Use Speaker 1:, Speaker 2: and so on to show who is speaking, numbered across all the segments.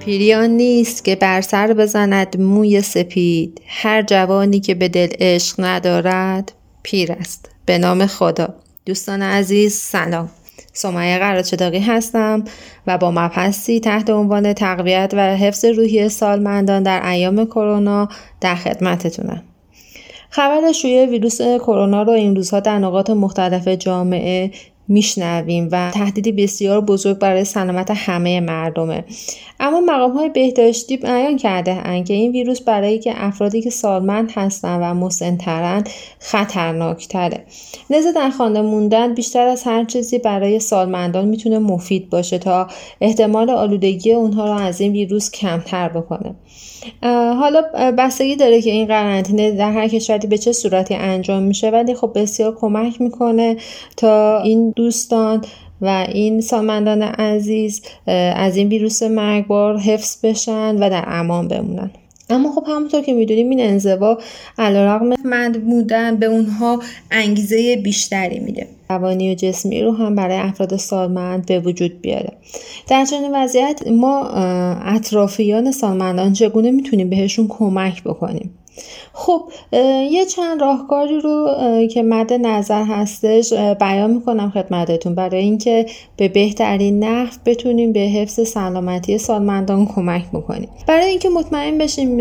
Speaker 1: پیریان نیست که بر سر بزند موی سپید. هر جوانی که به دل عشق ندارد پیر است. به نام خدا. دوستان عزیز سلام. سمیه قرارچداقی هستم و با مبحثی تحت عنوان تقویت و حفظ روحی سالمندان در ایام کرونا در خدمتتونم. خبر شیوع ویروس کرونا رو این روزها در نقاط مختلف جامعه میشنویم و تهدیدی بسیار بزرگ برای سلامت همه مردمه. اما مقام های بهداشتی بیان کرده اند که این ویروس برای که افرادی که سالمند هستند و مسنترن خطرناکتره. لذا در خانه موندن بیشتر از هر چیزی برای سالمندان می‌تونه مفید باشه تا احتمال آلودگی اونها رو از این ویروس کمتر بکنه. حالا بستگی داره که این قرنطینه در هر کشوری به چه صورتی انجام میشه ولی خب بسیار کمک می‌کنه تا این دوستان و این سالمندان عزیز از این ویروس مرگبار حفظ بشن و در امان بمونن. اما خب همونطور که می‌دونیم این انزوا علیرغم مند بودن به اونها انگیزه بیشتری میده. روانی و جسمی رو هم برای افراد سالمند به وجود بیاره. در چنین وضعیت ما اطرافیان سالمندان چگونه می‌تونیم بهشون کمک بکنیم؟ خب یه چند راهکاری رو که مد نظر هستش بیان می‌کنم خدمتتون. برای اینکه به بهترین نحو بتونیم به حفظ سلامتی سالمندان کمک بکنیم. برای اینکه مطمئن بشیم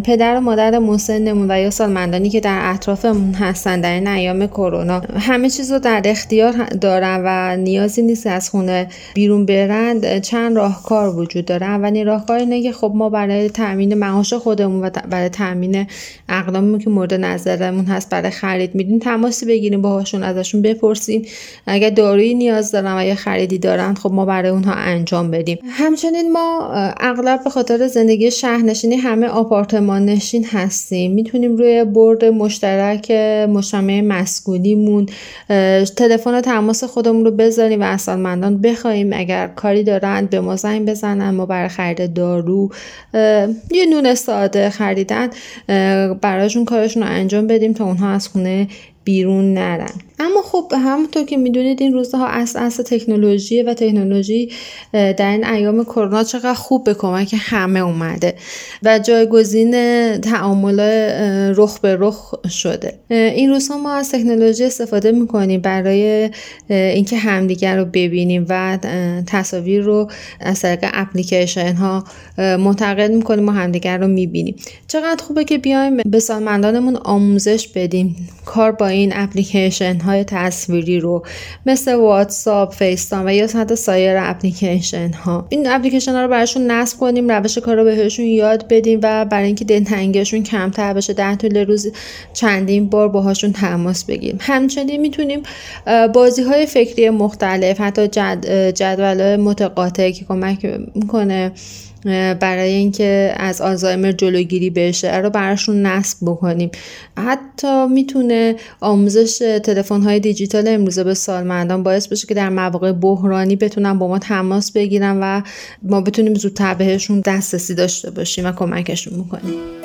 Speaker 1: پدر و مادر مسنمون و یا سالمندانی که در اطرافمون هستن در این ایام کرونا همه چیز رو در اختیار دارن و نیازی نیست از خونه بیرون برند چند راهکار وجود داره. اولین راهکار اینه که خب ما برای تامین معاش خودمون و برای تامین اقلامی که مورد نظرمون هست برای خرید میدیم تماسی بگیریم باهاشون ازشون بپرسیم اگر دارویی نیاز دارن و یا خریدی دارن خب ما برای اونها انجام بدیم. همچنین ما اغلب به خاطر زندگی شهرنشینی همه آپارتمان نشین هستیم. می‌تونیم روی برد مشترک مجتمع مسکونیمون تلفن تماس خودمون رو بذاریم و از سالمندان بخوایم اگر کاری دارن به ما زنگ بزنن ما برای خرید دارو یه نون ساده خریدن براشون کارشون رو انجام بدیم تا اونها از خونه بیرون نرن. اما خب همونطور که می‌دونید این روزها اصل اصل تکنولوژی و تکنولوژی در این ایام کرونا چقدر خوب به کمک همه اومده و جایگزین تعامل رخ به رخ شده. این روزها ما از تکنولوژی استفاده می‌کنیم برای اینکه همدیگر رو ببینیم و تصاویر رو از طریق اپلیکیشن ها منتقل می‌کنیم و همدیگر رو می‌بینیم. چقدر خوبه که بیایم به سالمندانمون آموزش بدیم. کار با این اپلیکیشن های تصویری رو مثل واتساپ، فیستان و یا حتی سایر اپلیکیشن ها این اپلیکیشن ها رو براشون نصب کنیم روش کار رو بهشون یاد بدیم و برای اینکه دلتنگیشون کمتر بشه در طول روز چندین بار باهاشون تماس بگیریم. همچنین می‌تونیم بازی های فکری مختلف حتی جد، جدول متقاطع که کمک می‌کنه برای اینکه از آلزایمر جلوگیری بشه رو براشون نصب بکنیم. حتی می‌تونه آموزش تلفن های دیجیتال امروزه به سالمندان باعث بشه که در مواقع بحرانی بتونن با ما تماس بگیرن و ما بتونیم زودتر بهشون دسترسی داشته باشیم و کمکشون بکنیم.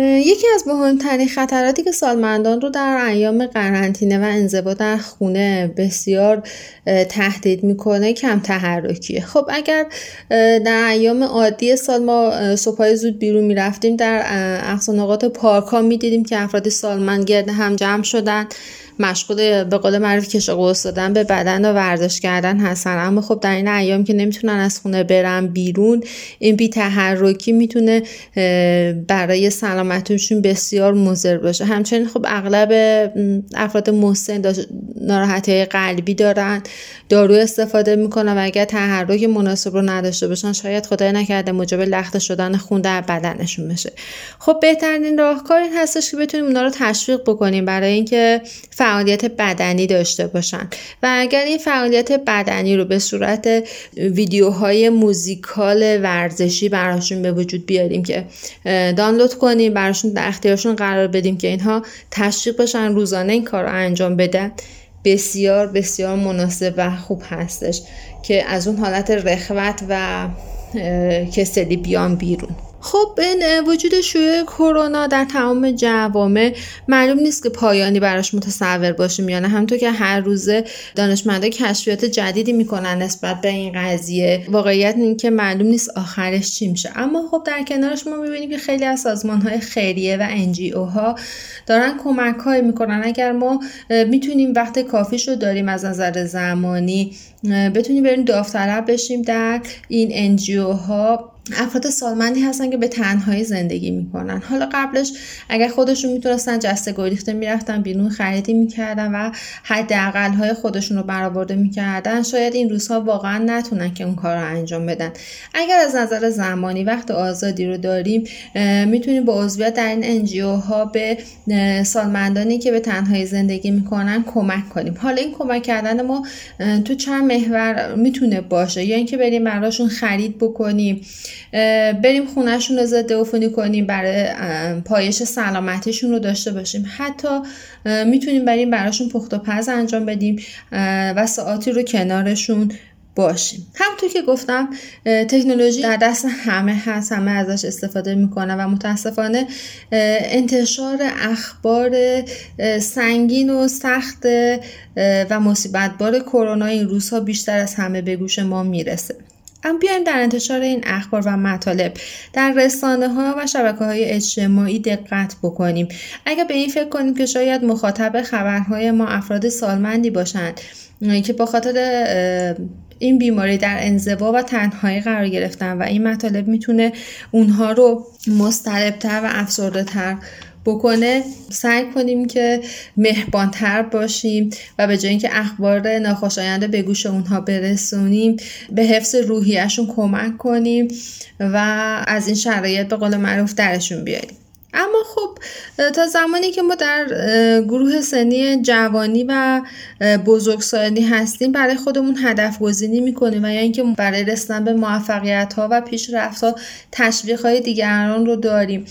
Speaker 1: یکی از مهمترین خطراتی که سالمندان رو در ایام قرنطینه و انزوا در خونه بسیار تهدید می‌کنه کم تحرکیه. خب اگر در ایام عادی سال ما صبحای زود بیرون می‌رفتیم در اقصا نقاط پارک ها می‌دیدیم که افراد سالمند گرد هم جمع شدن. مشغول به قول معروف کش قوس دادن به بدن و ورزش کردن هستن. اما خب در این ایام که نمی‌تونن از خونه برن بیرون این بی تحرکی می‌تونه برای سلامتشون بسیار مضر باشه. همچنین خب اغلب افراد مسن ناراحتی قلبی دارن دارو استفاده می‌کنن و اگر تحرک مناسب رو نداشته باشن شاید خدای نکرده موجب لخته شدن خون در بدنشون بشه. خب بهترین راهکار این هستش که بتونیم اونا رو تشویق بکنیم. برای اینکه فعالیت بدنی داشته باشن. و اگر این فعالیت بدنی رو به صورت ویدیوهای موزیکال ورزشی براشون به وجود بیاریم که دانلود کنیم براشون در اختیارشون قرار بدیم که اینها تشویق بشن روزانه این کار رو انجام بدن. بسیار بسیار مناسب و خوب هستش که از اون حالت رخوت و کسلی بیان بیرون. خب این وجود شیوع کرونا در تمام جوامع معلوم نیست که پایانی براش متصور باشیم یا نه همونطور که هر روزه دانشمندا کشفیات جدیدی می‌کنن نسبت به این قضیه واقعیت این که معلوم نیست آخرش چی میشه. اما خب در کنارش ما می‌بینیم که خیلی از سازمان های خیریه و انجی ها دارن کمک های می‌کنن. اگر ما می‌تونیم وقت کافیش رو داریم از نظر زمانی بتونیم بریم داوطلب بشیم در این انجیو ها افراد سالمندی هستن که به تنهایی زندگی می‌کنن. حالا قبلش اگر خودشون می‌تونستن جسته گریخته می‌رفتن بیرون خریدی می‌کردن و حداقل های خودشون رو برآورده می‌کردن شاید این روزها واقعا نتونن که اون کار رو انجام بدن. اگر از نظر زمانی وقت آزادی رو داریم می‌تونیم با عضویت در این انجیو ها به سالمندانی که به تنهایی زندگی می‌کنن کمک کنیم. حالا این کمک کردن ما تو چند محور می‌تونه باشه. یا اینکه بریم براشون خرید بکنیم. بریم خونهشون رو ضد عفونی کنیم برای پایش سلامتیشون رو داشته باشیم. حتی می‌تونیم بریم براشون پخت و پز انجام بدیم و ساعتی رو کنارشون باشیم. همونطور که گفتم تکنولوژی در دست همه هست همه ازش استفاده می‌کنن و متاسفانه انتشار اخبار سنگین و سخت و مصیبتبار کرونا این روزها بیشتر از همه به گوش ما می‌رسه. اما بیایم در انتشار این اخبار و مطالب. در رسانه ها و شبکه های اجتماعی دقت بکنیم. اگر به این فکر کنیم که شاید مخاطب خبرهای ما افراد سالمندی باشند که با خاطر این بیماری در انزوا و تنهایی قرار گرفتن و این مطالب می‌تونه اونها رو مستربتر و افسرده تر بکنه سعی کنیم که مهربانتر باشیم و به جای اینکه اخبار ناخوشایند به گوش اونها برسونیم به حفظ روحیشون کمک کنیم و از این شرایط به قول معروف درشون بیاریم. اما خب تا زمانی که ما در گروه سنی جوانی و بزرگسالی هستیم برای خودمون هدف گزینی می‌کنیم و یا اینکه برای رسیدن به موفقیت ها و پیشرفت ها تشویق های دیگران رو داریم.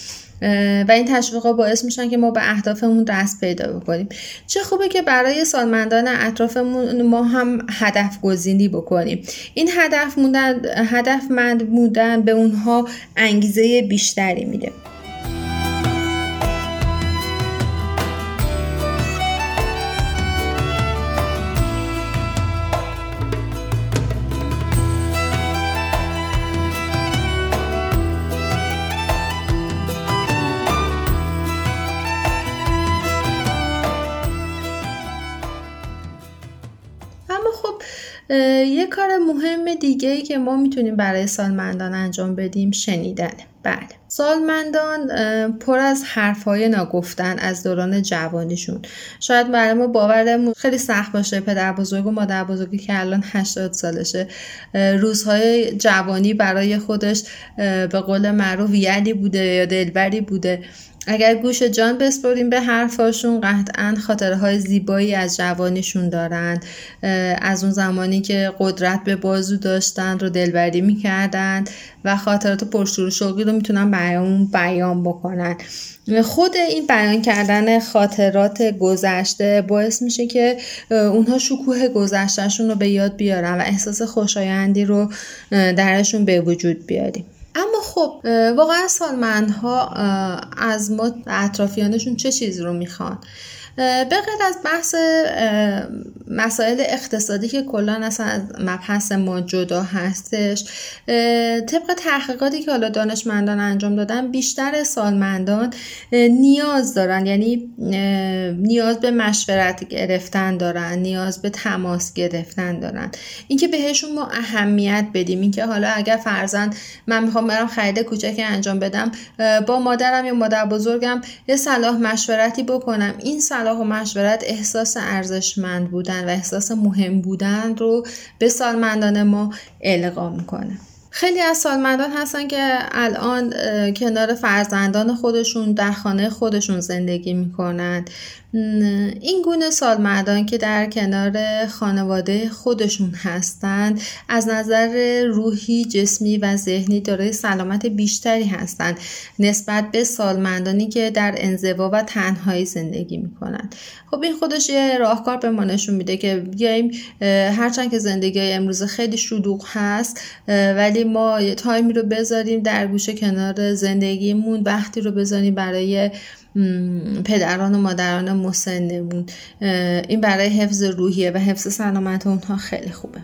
Speaker 1: و این تشویقا باعث میشن که ما به اهدافمون دست پیدا بکنیم. چه خوبه که برای سالمندان اطرافمون ما هم هدف گزینی بکنیم. این هدف موندن هدفمند بودن به اونها انگیزه بیشتری میده. یه کار مهم دیگه ای که ما می‌تونیم برای سالمندان انجام بدیم شنیدنه. بله. سالمندان پر از حرفهای ناگفتن از دوران جوانیشون. شاید برای ما باورمون خیلی سخت باشه پدر بزرگ و مادر بزرگی که الان 80 سالشه. روزهای جوانی برای خودش به قول معروف یدی بوده یا دلبری بوده. اگر گوش جان بسپریم به حرفاشون قطعا خاطرهای زیبایی از جوانیشون دارن از اون زمانی که قدرت به بازو داشتن رو دلبری می‌کردن و خاطرات پرشور و شوقی رو می‌تونن بیان بیان بکنن. خود این بیان کردن خاطرات گذشته باعث میشه که اونها شکوه گذشتهشون رو به یاد بیارن و احساس خوشایندی رو درشون به وجود بیاریم. اما خب واقعا سالمندها از ما اطرافیانشون چه چیزی رو می‌خوان؟ به از بحث مسائل اقتصادی که کلا اصلا از مبحث ما جدا هستش طبق تحقیقاتی که حالا دانشمندان انجام دادن بیشتر سالمندان نیاز دارن یعنی نیاز به مشورت گرفتن دارن نیاز به تماس گرفتن دارن. اینکه بهشون ما اهمیت بدیم اینکه حالا اگر فرزند من می‌خوام برم خرید کوچکی انجام بدم با مادرم یا مادر بزرگم یه صلاح مشورتی بکنم. این صلاح و مشورت احساس ارزشمند بودن و احساس مهم بودن رو به سالمندان ما القا می‌کنه. خیلی از سالمندان هستن که الان کنار فرزندان خودشون در خانه خودشون زندگی می‌کنند این گونه سالمردان که در کنار خانواده خودشون هستند از نظر روحی، جسمی و ذهنی دارای سلامت بیشتری هستند نسبت به سالمندانی که در انزوا و تنهایی زندگی می‌کنند. خب این خودش یه راهکار به ما نشون میده که بیایم هرچند که زندگی امروز خیلی شلوغ هست ولی ما تایمی رو بذاریم در گوشه کنار زندگیمون وقتی رو بذاریم برای پدران و مادران مسنمون این برای حفظ روحیه و حفظ سلامت اونها خیلی خوبه.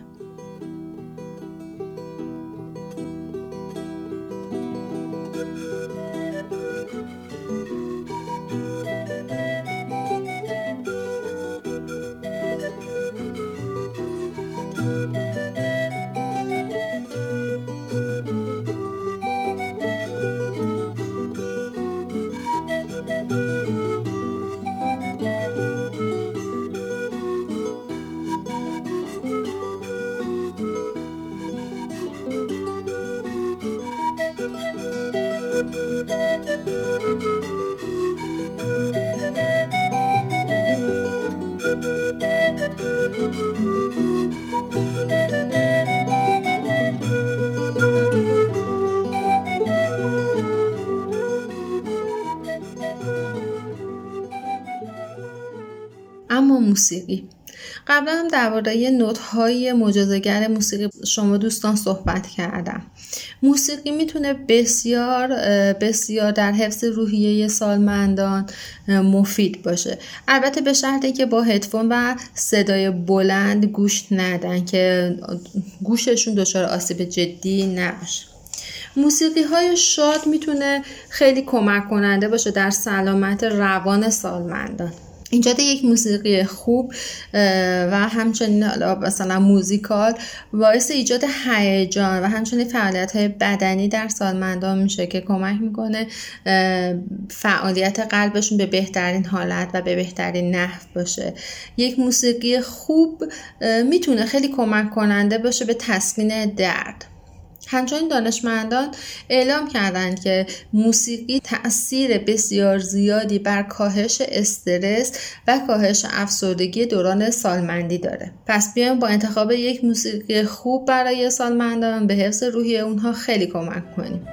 Speaker 1: موسیقی. قبلا هم درباره نوت های مجازگر موسیقی شما دوستان صحبت کردم. موسیقی می‌تونه بسیار بسیار در حفظ روحیه سالمندان مفید باشه. البته به شرطی که با هدفون و صدای بلند گوش ندن که گوششون دچار آسیب جدی نباشه. موسیقی های شاد می‌تونه خیلی کمک کننده باشه در سلامت روان سالمندان. ایجاد یک موسیقی خوب و همچنین مثلا موزیکال باعث ایجاد هیجان و همچنین فعالیت های بدنی در سالمندان میشه که کمک می‌کنه فعالیت قلبشون به بهترین حالت و به بهترین نحو باشه. یک موسیقی خوب می‌تونه خیلی کمک کننده باشه به تسکین درد. همچنین دانشمندان اعلام کردند که موسیقی تاثیر بسیار زیادی بر کاهش استرس و کاهش افسردگی دوران سالمندی داره. پس بیایم با انتخاب یک موسیقی خوب برای سالمندان به حفظ روحی اونها خیلی کمک کنیم.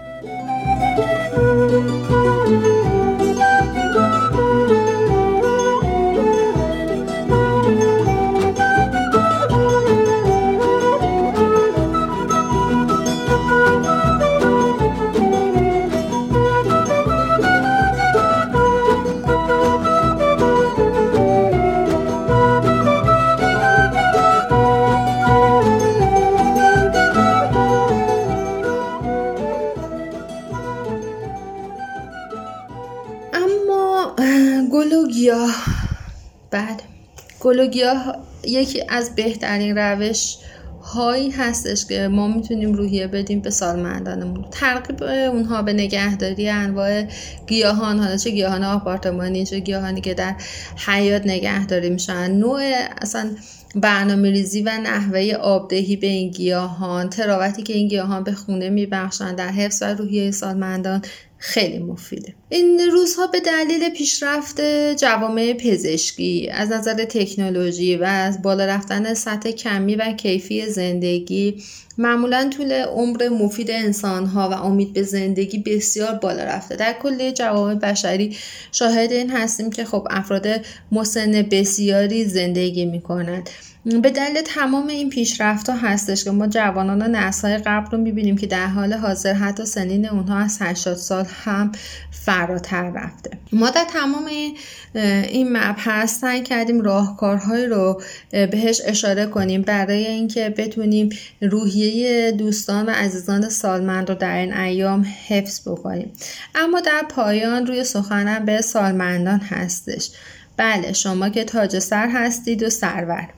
Speaker 1: گیاه یکی از بهترین روش هایی هستش که ما می‌تونیم روحیه بدیم به سالمندانمون. ترغیب اونها به نگهداری انواع گیاهان حالا چه گیاهان آپارتمانی چه گیاهانی که در حیات نگهداری میشن. نوع اصلا برنامه ریزی و نحوه آبدهی به این گیاهان تراوتی که این گیاهان به خونه میبخشند در حفظ و روحیه سالمندان خیلی مفیده. این روزها به دلیل پیشرفت جوامع پزشکی از نظر تکنولوژی و از بالا رفتن سطح کمی و کیفی زندگی معمولا طول عمر مفید انسان ها و امید به زندگی بسیار بالا رفته. در کل جوامع بشری شاهد این هستیم که خب افراد مسن بسیاری زندگی می کنند به دلیل تمام این پیشرفت ها هستش که ما جوانان و نسل قبل رو می‌بینیم که در حال حاضر حتی سنین اونها از 80 سال هم فراتر رفته. ما در تمام این مبحث سعی کردیم راهکارهایی رو بهش اشاره کنیم برای اینکه بتونیم روحیه دوستان و عزیزان سالمند رو در این ایام حفظ بکنیم. اما در پایان روی سخنم به سالمندان هستش. بله شما که تاج سر هستید و سرور.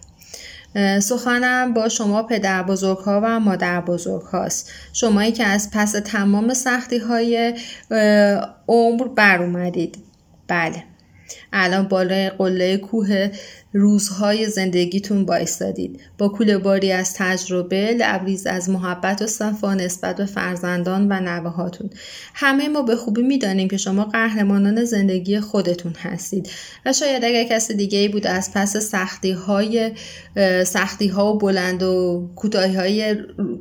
Speaker 1: سخنم با شما پدر بزرگ ها و مادر بزرگ هاست شمایی که از پس تمام سختی های عمر بر اومدید. بله. الان بالای قله کوه روزهای زندگیتون بایستادید. با کول باری از تجربه لبریز از محبت و صفا نسبت به فرزندان و نوهاتون همه ما به خوبی می‌دانیم که شما قهرمانان زندگی خودتون هستید. و شاید اگر کسی دیگه ای بود از پس سختی های سختی ها و بلند و کوتاهی های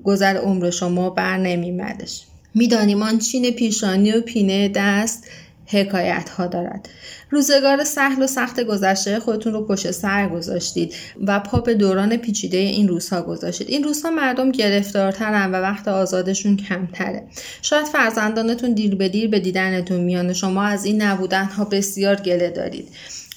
Speaker 1: گذر عمر شما بر نمیمدش می‌دانیم آن چین پیشانی و پینه دست حکایت ها دارد. روزگار سهل و سخت گذشته خودتون رو پشت سر گذاشتید و پا به دوران پیچیده این روزها گذاشتید. این روزها مردم گرفتارترن و وقت آزادشون کمتره. شاید فرزندانتون دیر به دیر به دیدنتون میان شما از این نبودن ها بسیار گله دارید.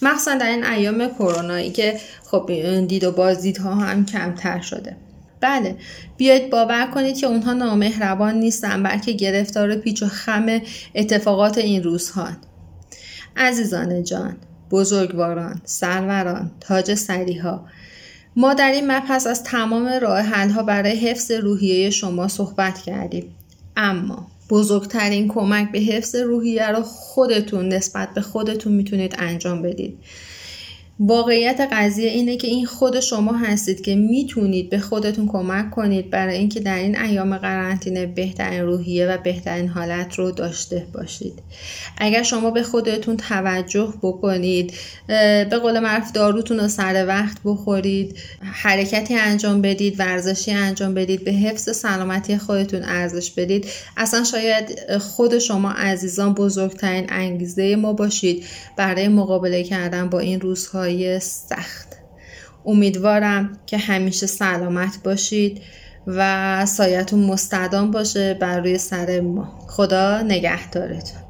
Speaker 1: مخصوصا در این ایام کرونایی که خب دید و بازدیدها هم کمتر شده. بله. بیایید باور کنید که اونها نامهربان نیستن بلکه گرفتار پیچ و خم اتفاقات این روزها عزیزان جان بزرگواران سروران تاج سریها ما در این مبحث از تمام راه ها برای حفظ روحیه شما صحبت کردیم. اما بزرگترین کمک به حفظ روحیه را خودتون نسبت به خودتون می‌تونید انجام بدید. واقعیت قضیه اینه که این خود شما هستید که می‌تونید به خودتون کمک کنید برای اینکه در این ایام قرنطینه بهترین روحیه و بهترین حالت رو داشته باشید. اگر شما به خودتون توجه بکنید به قول معروف داروتون رو سر وقت بخورید حرکتی انجام بدید ورزشی انجام بدید به حفظ سلامتی خودتون ارزش بدید اصلا شاید خود شما عزیزان بزرگترین انگیزه ما باشید برای مقابله کردن با این روزهای سخت. امیدوارم که همیشه سلامت باشید و سایتون مستدام باشه بر روی سر ما. خدا نگهدارتون.